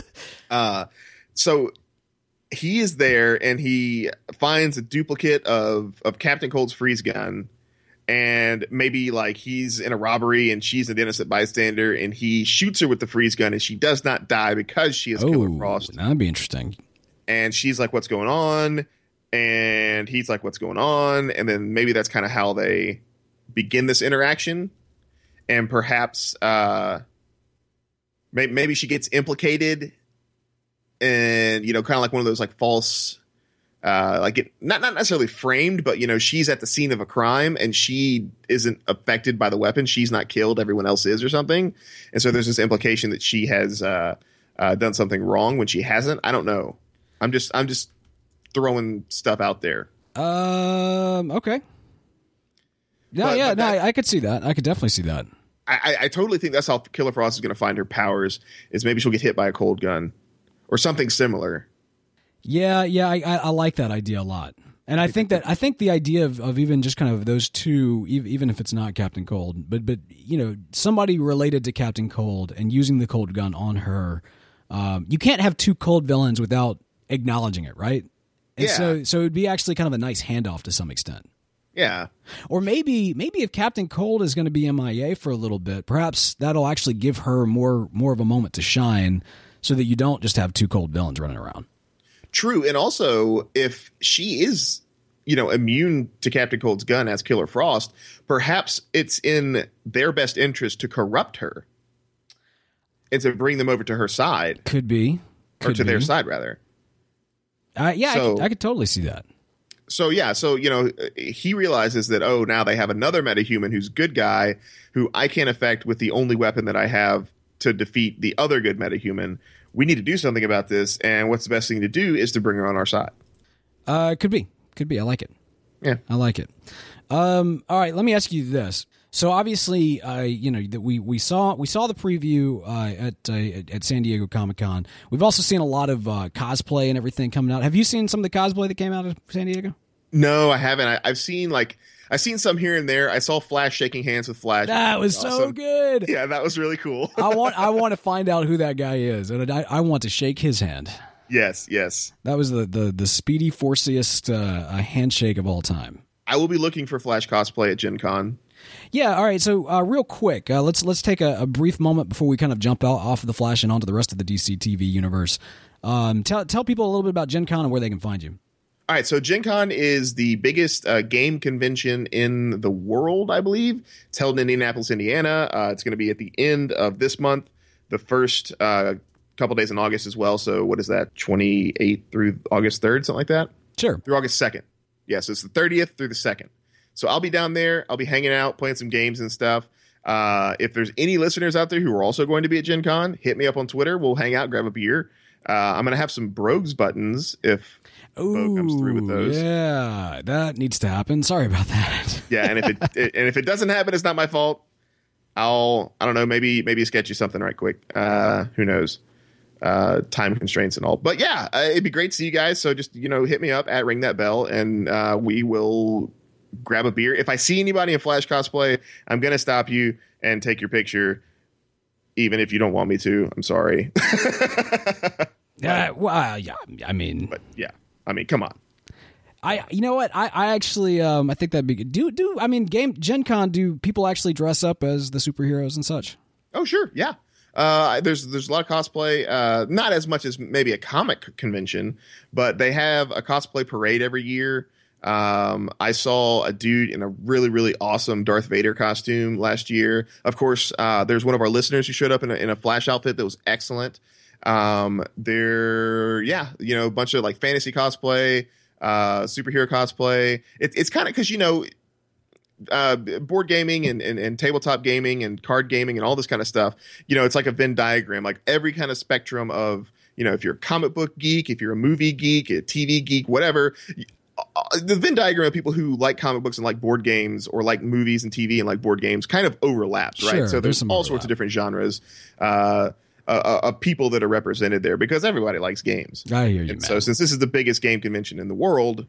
uh, so he is there, and he finds a duplicate of of Captain Cold's freeze gun and maybe like he's in a robbery and she's an innocent bystander and he shoots her with the freeze gun and she does not die because she is oh, Killer Frost. That'd be interesting. And she's like, "What's going on?" And he's like, "What's going on?" And then maybe that's kind of how they begin this interaction. And perhaps uh maybe, maybe she gets implicated and you know kind of like one of those like false uh, like it not not necessarily framed, but you know she's at the scene of a crime and she isn't affected by the weapon. She's not killed. Everyone else is, or something. And so there's this implication that she has uh, uh, done something wrong when she hasn't. I don't know. I'm just I'm just throwing stuff out there. Um. Okay. Yeah. But- yeah. but no, that- I, I could see that. I could definitely see that. I, I, totally think that's how Killer Frost is going to find her powers. Is maybe she'll get hit by a cold gun or something similar. Yeah, yeah, I, I, I like that idea a lot, and I think that I think the idea of, of even just kind of those two, even if it's not Captain Cold, but but you know somebody related to Captain Cold and using the cold gun on her, um, you can't have two cold villains without acknowledging it, right? And Yeah. so so it'd be actually kind of a nice handoff to some extent. Yeah. Or maybe maybe if Captain Cold is going to be MIA for a little bit, perhaps that'll actually give her more more of a moment to shine, so that you don't just have two cold villains running around. True, and also if she is, you know, immune to Captain Cold's gun as Killer Frost, perhaps it's in their best interest to corrupt her and to bring them over to her side, Could be, or could to their side rather. Uh, yeah, I, could, I could totally see that. So yeah, so you know, he realizes that oh, now they have another metahuman who's good guy who I can't affect with the only weapon that I have to defeat the other good metahuman. We need to do something about this, and what's the best thing to do is to bring her on our side. Uh, could be, could be. I like it. Yeah, I like it. Um, all right, let me ask you this. So obviously, uh, you know that we we saw we saw the preview uh, at uh, at- San Diego Comic Con. We've also seen a lot of uh, cosplay and everything coming out. Have you seen some of the cosplay that came out of San Diego? No, I haven't. I, I've seen like I've seen some here and there. I saw Flash shaking hands with Flash. That was so Awesome. good. Yeah, that was really cool. I want I want to find out who that guy is, and I, I want to shake his hand. yes, yes. That was the the the speedy forciest uh, handshake of all time. I will be looking for Flash cosplay at Gen Con. Yeah. All right. So, uh, real quick, uh, let's let's take a, a brief moment before we kind of jump out, off of the Flash and onto the rest of the DC TV universe. Um, tell tell people a little bit about Gen Con and where they can find you. All right, so Gen Con is the biggest uh, game convention in the world, I believe. It's held in Indianapolis, Indiana. Uh, it's going to be at the end of this month, the first uh, couple days in August as well. So, what is that, 28th through August 3rd, something like that? Sure. Through August 2nd. Yes, it's the 30th through the 2nd. So, I'll be down there. I'll be hanging out, playing some games and stuff. Uh, if there's any listeners out there who are also going to be at Gen Con, hit me up on Twitter. We'll hang out, grab a beer. Uh, I'm going to have some Brogues buttons if Beau comes through with those. Yeah, that needs to happen. Sorry about that. yeah, and if it, it and if it doesn't happen, it's not my fault. I'll I don't know maybe maybe sketch you something right quick. Uh, who knows? Uh, time constraints and all. But yeah, uh, it'd be great to see you guys. So just you know hit me up at ring that Beall and uh, we will grab a beer. If I see anybody in Flash cosplay, I'm gonna stop you and take your picture, even if you don't want me to. I'm sorry. yeah, well, yeah. I mean, but yeah, I mean, come on. I you know what I, I actually um I think that'd be good. Do do I mean game Gen Con do people actually dress up as the superheroes and such? Oh sure, yeah. Uh, there's there's a lot of cosplay, uh, not as much as maybe a comic convention, but they have a cosplay parade every year. Um, I saw a dude in a really really awesome Darth Vader costume last year. Of course, uh, there's one of our listeners who showed up in a, in a Flash outfit that was excellent. Um, there, yeah, you know, a bunch of like fantasy cosplay uh, superhero cosplay. It, it's kind of because you know uh, board gaming and, and, and, tabletop gaming and card gaming and all this kind of stuff. You know, it's like a Venn diagram, like every kind of spectrum of you know, if you're a comic book geek, if you're a movie geek, a TV geek, whatever. Uh, the Venn diagram of people who like comic books and like board games or like movies and TV and like board games kind of overlaps, right? Sure, so there's, there's all overlap. sorts of different genres. Uh, uh, of people that are represented there because everybody likes games. I hear you, and man. So since this is the biggest game convention in the world,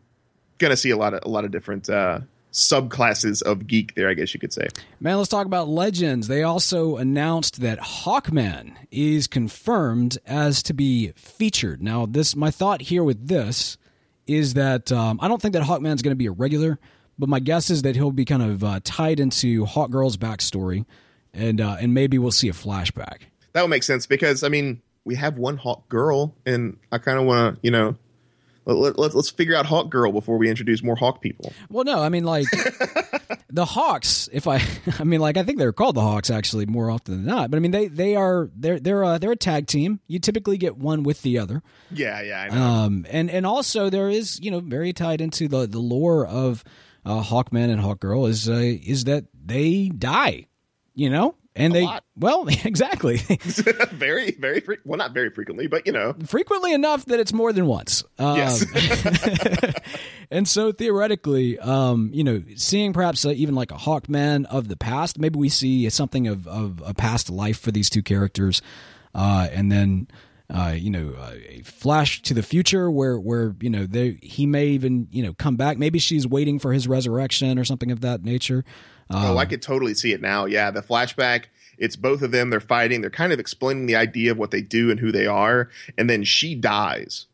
gonna see a lot of a lot of different uh, subclasses of geek there. I guess you could say. Man, let's talk about Legends. They also announced that Hawkman is confirmed as to be featured. Now, this my thought here with this is that um, I don't think that Hawkman's going to be a regular, but my guess is that he'll be kind of uh, tied into Hawkgirl's backstory, and uh, and maybe we'll see a flashback. That would make sense because I mean we have one Hawk Girl, and I kind of want to you know let, let, let's figure out Hawk Girl before we introduce more Hawk people. Well, no, I mean like the Hawks. If I, I mean like I think they're called the Hawks actually more often than not. But I mean they they are they're they're a, they're a tag team. You typically get one with the other. Yeah, yeah. Um, and and also there is you know very tied into the the lore of uh, Hawkman and Hawkgirl is uh, is that they die. You know, and A they lot. well exactly very, very fre- well, not very frequently, but you know, frequently enough that it's more than once. Um, yes. and so theoretically, um, you know, seeing perhaps uh, even like a Hawkman of the past, maybe we see something of, of a past life for these two characters, uh, and then. Uh, you know, uh, a flash to the future where, where you know, they, he may even you know come back. Maybe she's waiting for his resurrection or something of that nature. Oh, I Um, could totally see it now. Yeah, the flashback. It's both of them. They're fighting. They're kind of explaining the idea of what they do and who they are, and then she dies,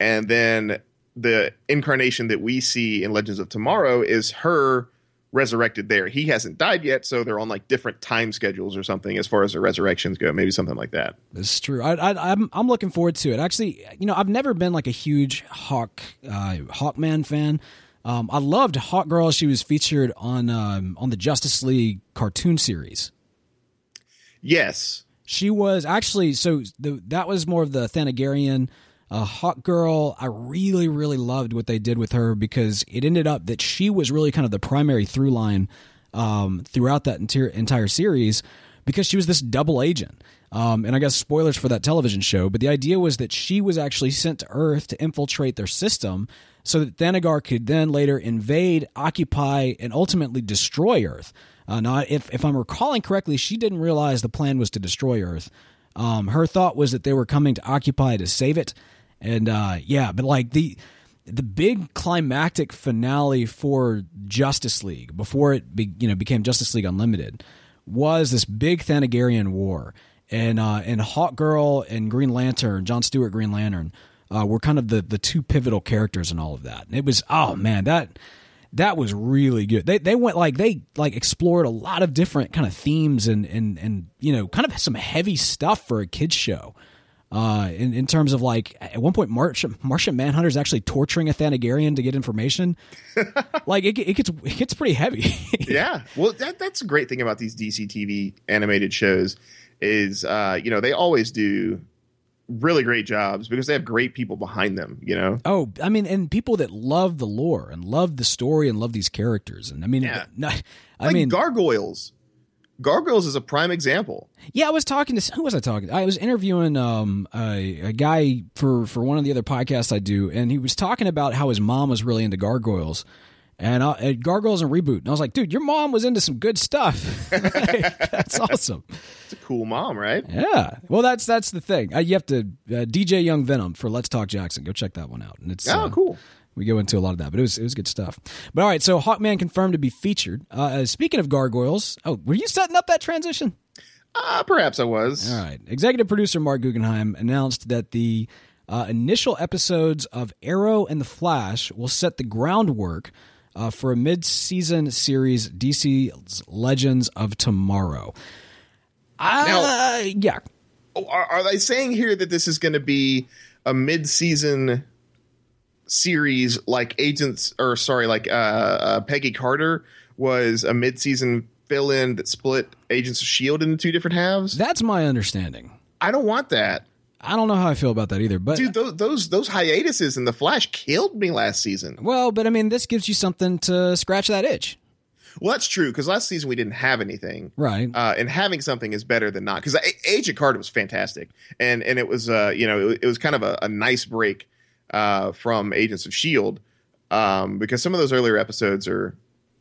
and then the incarnation that we see in Legends of Tomorrow is her resurrected there. He hasn't died yet, so they're on like different time schedules or something as far as the resurrections go. Maybe something like that. This is true. I, I, I'm I'm looking forward to it. Actually, you know, I've never been like a huge Hawk uh, Hawkman fan. Um, I loved Hawk Girl. She was featured on um, on the Justice League cartoon series. Yes, She was actually so the, that was more of the Thanagarian uh, Hawk Girl. I really really loved what they did with her because it ended up that she was really kind of the primary through line um, throughout that entire entire series because she was this double agent. Um, and I guess spoilers for that television show, but the idea was that she was actually sent to Earth to infiltrate their system so that Thanagar could then later invade, occupy, and ultimately destroy Earth. Uh, now, if, if I'm recalling correctly, she didn't realize the plan was to destroy Earth. Um, her thought was that they were coming to occupy to save it. And uh, yeah, but like the the big climactic finale for Justice League before it be, you know became Justice League Unlimited was this big Thanagarian war, and uh, and Hawk Girl and Green Lantern, John Stewart Green Lantern, uh, were kind of the the two pivotal characters in all of that. And it was oh man that that was really good. They they went like they like explored a lot of different kind of themes and and and you know kind of some heavy stuff for a kids show. Uh, in, in terms of like at one point Martian, Martian Manhunter is actually torturing a Thanagarian to get information. like it, it gets it gets pretty heavy. yeah. Well, that that's a great thing about these DC TV animated shows is uh, you know, they always do really great jobs because they have great people behind them, you know. Oh, I mean, and people that love the lore and love the story and love these characters, and I mean, Yeah. I like mean, gargoyles. Gargoyles is a prime example. Yeah, I was talking to who was I talking? to? I was interviewing um, a, a guy for for one of the other podcasts I do, and he was talking about how his mom was really into gargoyles. And uh, Gargoyles and Reboot. And I was like, dude, your mom was into some good stuff. Like, that's awesome. It's a cool mom, right? Yeah. Well, that's that's the thing. Uh, you have to uh, DJ Young Venom for Let's Talk Jackson. Go check that one out. And it's Oh, uh, cool. We go into a lot of that, but it was it was good stuff. But all right, so Hawkman confirmed to be featured. Uh, speaking of gargoyles, oh, were you setting up that transition? Uh, perhaps I was. All right. Executive producer Marc Guggenheim announced that the uh, initial episodes of Arrow and the Flash will set the groundwork uh, for a mid-season series, DC's Legends of Tomorrow. Uh, yeah. Oh, Are, are they saying here that this is going to be a mid-season series like Agents, or sorry, like uh, uh, Peggy Carter was a mid-season fill-in that split Agents of Shield into two different halves? That's my understanding. I don't want that. I don't know how I feel about that either, but Dude, those those those hiatuses in the Flash killed me last season. well, but I mean, this gives you something to scratch that itch, Well, that's true because last season we didn't have anything, right? uh, and having something is better than not. Because Agent Carter was fantastic, and and it was uh, you know it, it was kind of a, a nice break uh, from Agents of Shield um, because some of those earlier episodes are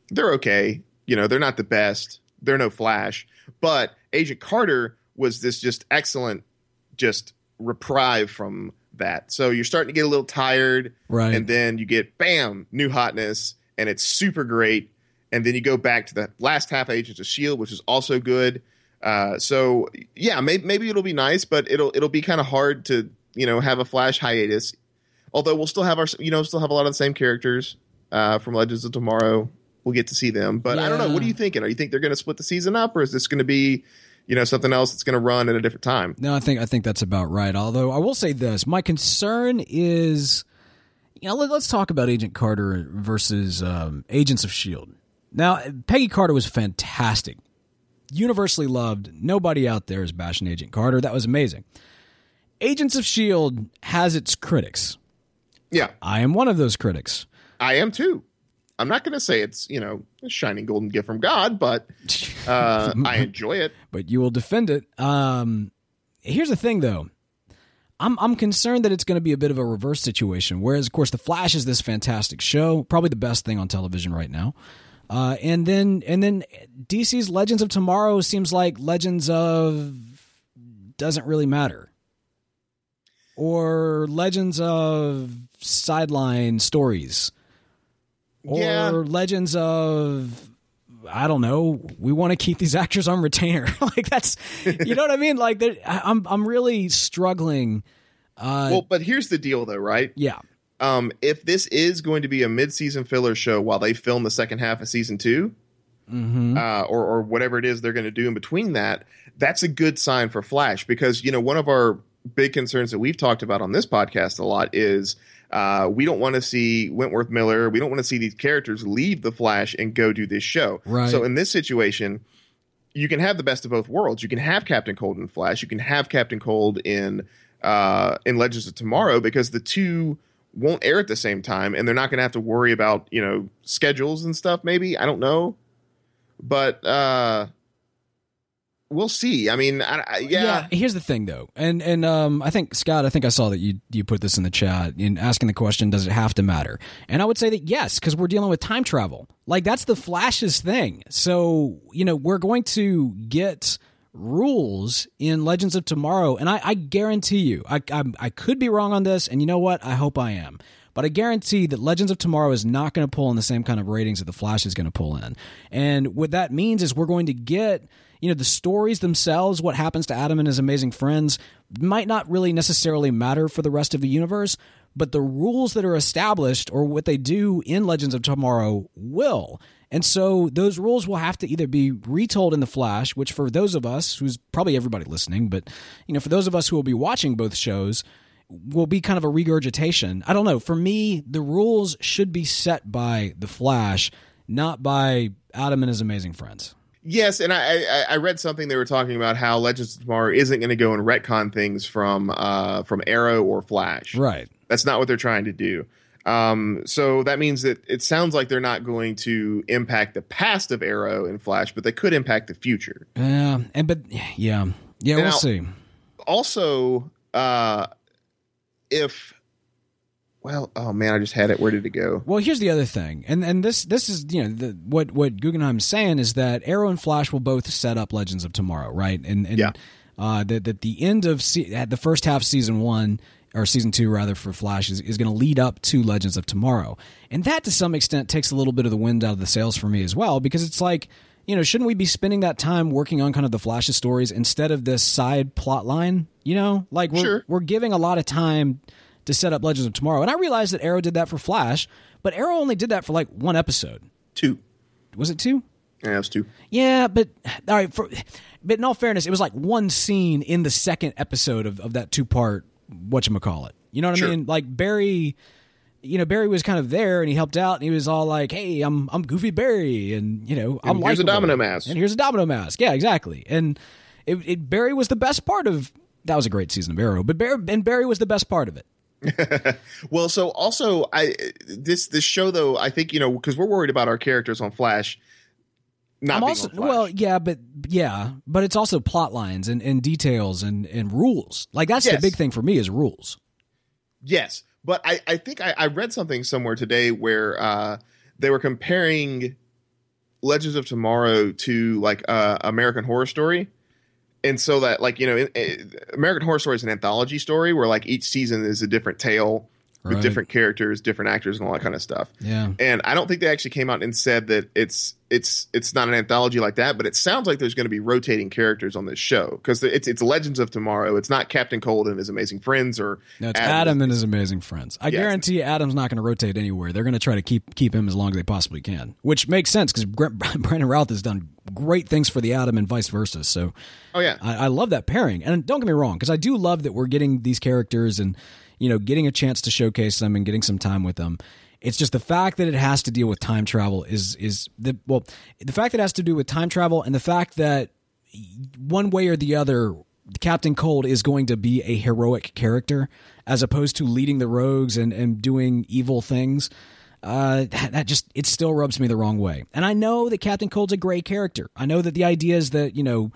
they're okay. You know, they're not the best. They're no Flash, but Agent Carter was this just excellent, just reprieve from that. So you're starting to get a little tired, Right. And then you get bam, new hotness, and it's super great. And then you go back to the last half of Agents of Shield, which is also good. Uh, so yeah, maybe, maybe it'll be nice, but it'll it'll be kind of hard to you know have a Flash hiatus. Although we'll still have our you know still have a lot of the same characters uh, from Legends of Tomorrow. We'll get to see them, but I don't know. What are you thinking? Are you think they're going to split the season up, or is this going to be you know something else that's going to run at a different time? No, I think I think that's about right. Although I will say this, my concern is, you know, let, us talk about Agent Carter versus um, Agents of Shield. Now, Peggy Carter was fantastic, universally loved. Nobody out there is bashing Agent Carter. That was amazing. Agents of Shield has its critics. Yeah, I am one of those critics. I am too. I'm not going to say it's you know a shining golden gift from God, but uh, I enjoy it. but you will defend it. Um, here's the thing, though. I'm I'm concerned that it's going to be a bit of a reverse situation. Whereas, of course, The Flash is this fantastic show, probably the best thing on television right now. Uh, and then and then DC's Legends of Tomorrow seems like Legends of doesn't really matter, or Legends of sideline stories, or Yeah. Legends of I don't know. We want to keep these actors on retainer. like that's, you know what I mean? Like I'm, I'm really struggling. Uh, well, but here's the deal, though, right? yeah, Um, if this is going to be a mid-season filler show while they film the second half of season 2 Mm-hmm. uh, or or whatever it is they're going to do in between that, that's a good sign for Flash because you know one of our big concerns that we've talked about on this podcast a lot is. Uh, we don't want to see Wentworth Miller. We don't want to see these characters leave the Flash and go do this show. Right. So in this situation, you can have the best of both worlds. You can have Captain Cold in Flash. You can have Captain Cold in uh, in Legends of Tomorrow because the two won't air at the same time, and they're not going to have to worry about you know schedules and stuff. Maybe I don't know, but uh, we'll see. I mean, I, I, yeah, Here's the thing, though, and and um, I think Scott, I think I saw that you you put this in the chat in asking the question, does it have to matter? And I would say that yes, because we're dealing with time travel. Like that's the Flash's thing. So you know we're going to get rules in Legends of Tomorrow, and I, I guarantee you, I, I I could be wrong on this, and you know what? I hope I am. But I guarantee that Legends of Tomorrow is not going to pull in the same kind of ratings that The Flash is going to pull in. And what that means is we're going to get, you know, the stories themselves, what happens to Atom and his amazing friends, might not really necessarily matter for the rest of the universe, but the rules that are established or what they do in Legends of Tomorrow will. And so those rules will have to either be retold in The Flash, which for those of us, who's probably everybody listening, but, you know, for those of us who will be watching both shows, will be kind of a regurgitation. I don't know. For me, the rules should be set by the Flash, not by Atom and his amazing friends. Yes, and I, I I read something they were talking about how Legends of Tomorrow isn't going to go and retcon things from uh from Arrow or Flash. Right. That's not what they're trying to do. Um, so that means that it sounds like they're not going to impact the past of Arrow and Flash, but they could impact the future. Yeah, and but yeah, yeah, we'll see. Also, uh, if well, oh man, I just had it. Where did it go? Well, here's the other thing, and and this this is you know the, what what Guggenheim's saying is that Arrow and Flash will both set up Legends of Tomorrow, right? And and Yeah. uh, that that the end of se- at the first half of season one or season two rather for Flash is, is going to lead up to Legends of Tomorrow, and that to some extent takes a little bit of the wind out of the sails for me as well because it's like. You know, shouldn't we be spending that time working on kind of the Flash's stories instead of this side plot line? You know, like we're Sure. we're giving a lot of time to set up Legends of Tomorrow. And I realized that Arrow did that for Flash, but Arrow only did that for like one episode. Two. Was it two? Yeah, it was two. Yeah, but all right. For, but in all fairness, it was like one scene in the second episode of, of that two part whatchamacallit. You call it. You know what Sure. I mean? Like Barry, you know, Barry was kind of there and he helped out and he was all like, "Hey, I'm I'm Goofy Barry," and you know, I'm And here's a domino mask. and here's a domino mask. Yeah, exactly. And it, it Barry was the best part of that was a great season of Arrow, but Barry and Barry was the best part of it. Well, so also I this this show though I think you know because we're worried about our characters on Flash. Not I'm being also well, yeah, but yeah, but it's also plot lines and, and details and, and rules. Like that's the big thing for me is rules. Yes, but I, I think I, I read something somewhere today where uh, they were comparing Legends of Tomorrow to like uh, American Horror Story, and so that like you know it, it- American Horror Story is an anthology story where like each season is a different tale with different characters, different actors, and all that kind of stuff. Yeah. And I don't think they actually came out and said that it's it's it's not an anthology like that, but it sounds like there's going to be rotating characters on this show because it's it's Legends of Tomorrow. It's not Captain Cold and his amazing friends or No, it's Atom, and his amazing friends. I Yeah, guarantee Atom's not going to rotate anywhere. They're going to try to keep keep him as long as they possibly can, which makes sense because Brandon Routh has done great things for the Adam and vice versa. So, Oh yeah, I, I love that pairing. And don't get me wrong, because I do love that we're getting these characters and you know getting a chance to showcase them and getting some time with them. It's just the fact that it has to deal with time travel is is the well the fact that it has to do with time travel and the fact that one way or the other Captain Cold is going to be a heroic character as opposed to leading the rogues and, and doing evil things. Uh, that, just it still rubs me the wrong way. And I know that Captain Cold's a great character. I know that the idea is that you know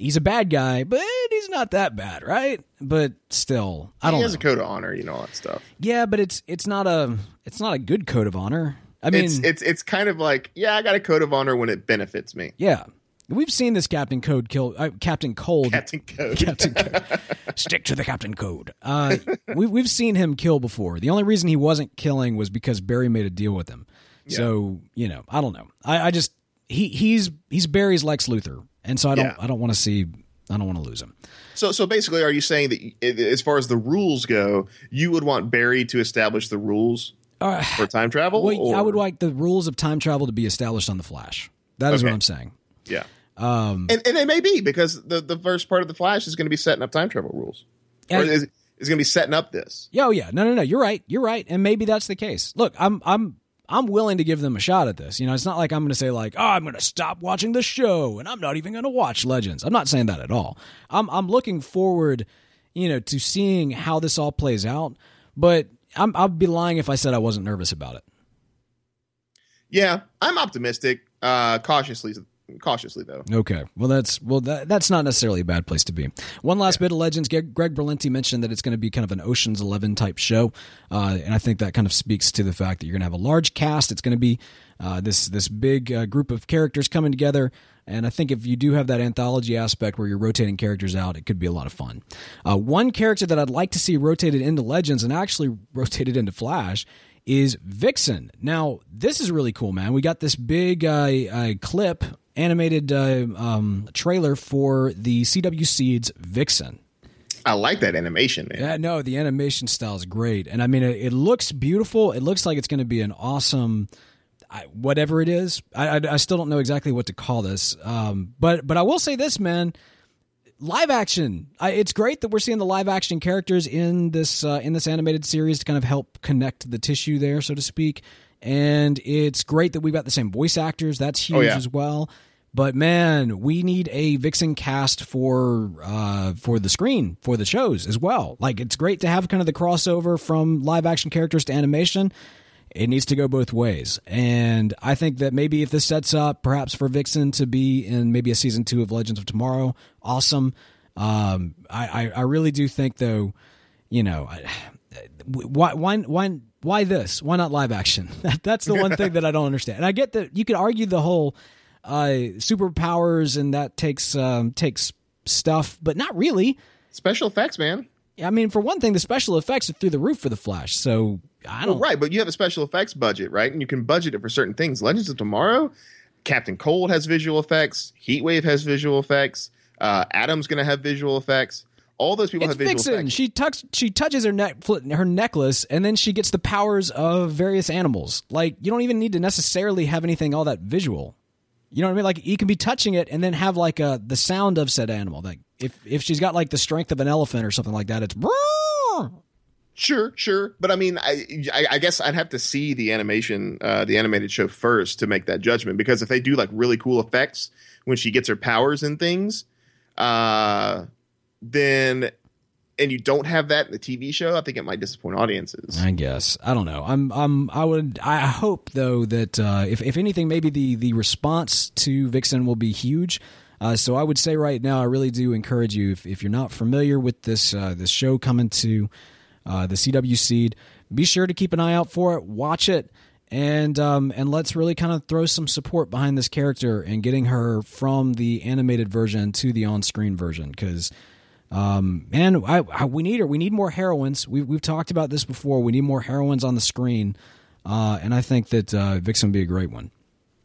he's a bad guy, but he's not that bad, right? But still, I don't. Know. He know. has a code of honor, you know all that stuff. yeah, but it's it's not a it's not a good code of honor. I mean, it's it's it's kind of like yeah, I got a code of honor when it benefits me. yeah, we've seen this Captain Code kill uh, Captain Cold. Captain Code. Captain Code. Stick to the Captain Code. Uh, we, we've seen him kill before. The only reason he wasn't killing was because Barry made a deal with him. So you know, I don't know. I, I just he he's he's Barry's Lex Luthor, and so I don't Yeah. I don't want to see I don't want to lose him. So so basically, are you saying that as far as the rules go, you would want Barry to establish the rules Uh, for time travel? well, I would like the rules of time travel to be established on the Flash. That is what I'm saying. yeah. Um, And, and it may be because the, the first part of the Flash is going to be setting up time travel rules, or is, is going to be setting up this. Yeah, oh yeah, no, no, no. You're right. You're right, and maybe that's the case. Look, I'm, I'm, I'm willing to give them a shot at this. You know, it's not like I'm going to say like, oh, I'm going to stop watching the show and I'm not even going to watch Legends. I'm not saying that at all. I'm, I'm looking forward, you know, to seeing how this all plays out. But I'm, I'd be lying if I said I wasn't nervous about it. Yeah, I'm optimistic, uh, cautiously, cautiously though. Okay. Well, that's well, that, that's not necessarily a bad place to be. One last bit of legends. Greg, Greg Berlanti mentioned that it's going to be kind of an Ocean's Eleven type show, uh, and I think that kind of speaks to the fact that you're going to have a large cast. It's going to be uh, this this big uh, group of characters coming together. And I think if you do have that anthology aspect where you're rotating characters out, it could be a lot of fun. Uh, one character that I'd like to see rotated into Legends and actually rotated into Flash is Vixen. Now, this is really cool, man. We got this big uh, uh, clip, animated uh, um, trailer for the CW Seeds Vixen. I like that animation, man. Yeah, no, the animation style is great, and I mean, it, it looks beautiful. It looks like it's going to be an awesome, I, whatever it is. I, I, I still don't know exactly what to call this, um, but but I will say this, man. Live action. I, it's great that we're seeing the live action characters in this uh, in this animated series to kind of help connect the tissue there, so to speak. And it's great that we've got the same voice actors. That's huge Oh, yeah. as well. But man, we need a Vixen cast for uh, for the screen for the shows as well. Like it's great to have kind of the crossover from live action characters to animation. It needs to go both ways, and I think that maybe if this sets up perhaps for Vixen to be in maybe a season two of Legends of Tomorrow, awesome. Um, I, I, I really do think though, you know, why why why why this? Why not live action? That's the one thing that I don't understand. And I get that you could argue the whole uh, superpowers and that takes um, takes stuff, but not really. Special effects, man. Yeah, I mean, for one thing, the special effects are through the roof for the Flash. So I don't. Well, right, but you have a special effects budget, right? And you can budget it for certain things. Legends of Tomorrow, Captain Cold has visual effects. Heatwave has visual effects. Uh, Atom's going to have visual effects. All those people it's have visual Vixen. effects. She tucks, she touches her neck, her necklace, and then she gets the powers of various animals. Like you don't even need to necessarily have anything all that visual. You know what I mean? Like you can be touching it and then have like a the sound of said animal. Like if if she's got like the strength of an elephant or something like that, it's. Sure, sure, but I mean, I, I, I guess I'd have to see the animation, uh, the animated show first to make that judgment. Because if they do like really cool effects when she gets her powers and things, uh, then and you don't have that in the TV show, I think it might disappoint audiences. I guess I don't know. I'm I'm I would I hope though that uh, if if anything, maybe the the response to Vixen will be huge. Uh, so I would say right now, I really do encourage you if, if you're not familiar with this uh, this show coming to uh, the CW Seed, be sure to keep an eye out for it. Watch it. And um, and let's really kind of throw some support behind this character and getting her from the animated version to the on-screen version because um, man, I, I, we need her. We need more heroines. We've we've talked about this before. We need more heroines on the screen, uh, and I think that uh, Vixen would be a great one.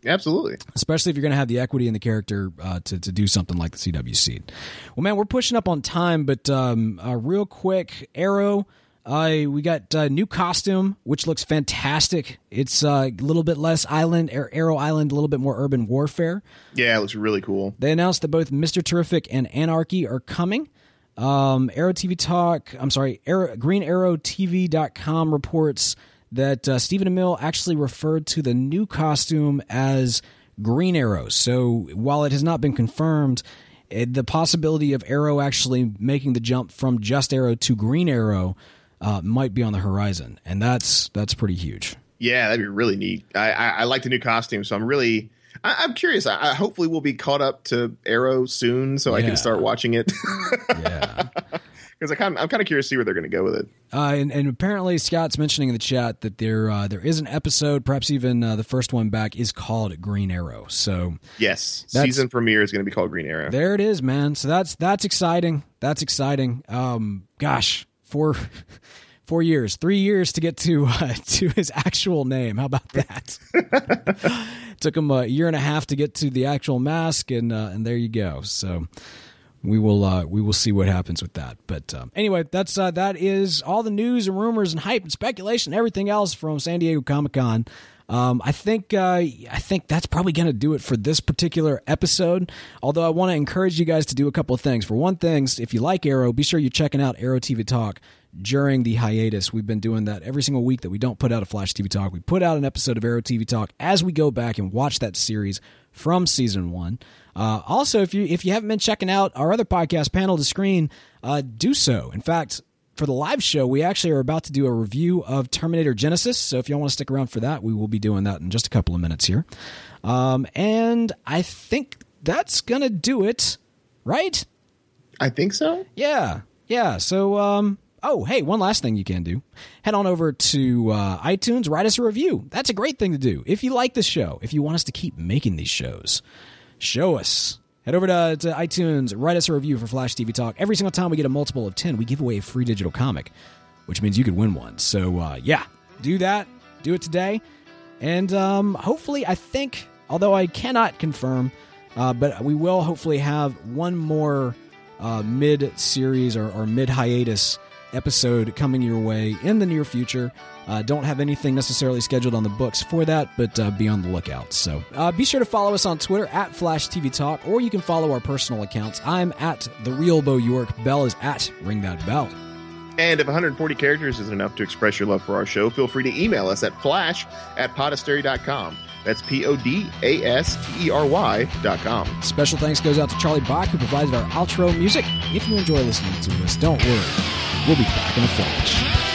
Absolutely, especially if you're going to have the equity in the character uh, to to do something like the CW seed. Well, man, we're pushing up on time, but um, uh, real quick, Arrow. Uh, we got a new costume, which looks fantastic. It's uh, a little bit less island, Arrow Island, a little bit more urban warfare. Yeah, it looks really cool. They announced that both Mister Terrific and Anarchy are coming. Um, Arrow TV Talk, I'm sorry, Green Arrow, GreenArrowTV.com reports that uh, Stephen Amell actually referred to the new costume as Green Arrow. So while it has not been confirmed, it, the possibility of Arrow actually making the jump from just Arrow to Green Arrow uh, might be on the horizon, and that's that's pretty huge. Yeah, that'd be really neat. I, I, I like the new costume, so I'm really I, am curious. I, I, hopefully we'll be caught up to Arrow soon, so yeah. I can start watching it. yeah, because I kind I'm kind of curious to see where they're going to go with it. Uh, and, and, apparently Scott's mentioning in the chat that there uh, there is an episode, perhaps even uh, the first one back, is called Green Arrow. So yes, season premiere is going to be called Green Arrow. There it is, man. So that's that's exciting. That's exciting. Um, gosh, for. Four years, three years to get to uh, to his actual name. How about that? Took him a year and a half to get to the actual mask, and uh, and there you go. So we will uh, we will see what happens with that. But um, anyway, that's uh, that is all the news and rumors and hype and speculation, and everything else from San Diego Comic Con. Um, I think uh, I think that's probably going to do it for this particular episode. Although I want to encourage you guys to do a couple of things. For one thing, if you like Arrow, be sure you're checking out Arrow TV Talk during the hiatus. We've been doing that every single week that we don't put out a Flash TV Talk. We put out an episode of Arrow TV Talk as we go back and watch that series from season one. Uh, also, if you if you haven't been checking out our other podcast, Panel to Screen, uh, do so. In fact, for the live show, we actually are about to do a review of Terminator Genisys. So if y'all want to stick around for that, we will be doing that in just a couple of minutes here. Um, and I think that's gonna do it, right? I think so. Yeah, yeah. So um, Oh, hey, one last thing you can do. Head on over to uh, iTunes, write us a review. That's a great thing to do. If you like this show, if you want us to keep making these shows, show us. Head over to, to iTunes, write us a review for Flash TV Talk. Every single time we get a multiple of 10, we give away a free digital comic, which means you could win one. So, uh, yeah, do that. Do it today. And um, hopefully, I think, although I cannot confirm, uh, but we will hopefully have one more uh, mid series or, or mid hiatus episode coming your way in the near future. Uh, don't have anything necessarily scheduled on the books for that, but uh, be on the lookout. So uh, be sure to follow us on Twitter at Flash TV Talk, or you can follow our personal accounts. I'm at the real Beau York. Beall is at Ring That Beall. And if 140 characters isn't enough to express your love for our show, feel free to email us at flash at podastery.com. That's P O D A S T E R Y dot com. Special thanks goes out to Charlie Bock, who provided our outro music. If you enjoy listening to us, don't worry. We'll be back in a flash.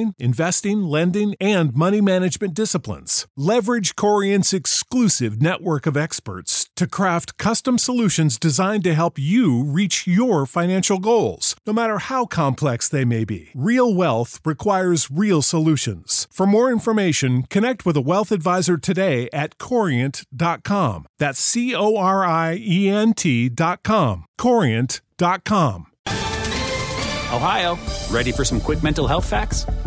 planning, investing, lending, and money management disciplines. Leverage Corient's exclusive network of experts to craft custom solutions designed to help you reach your financial goals, no matter how complex they may be. Real wealth requires real solutions. For more information, connect with a wealth advisor today at corient.com. That's C O R I E N T.com. Corient.com. Ohio, ready for some quick mental health facts?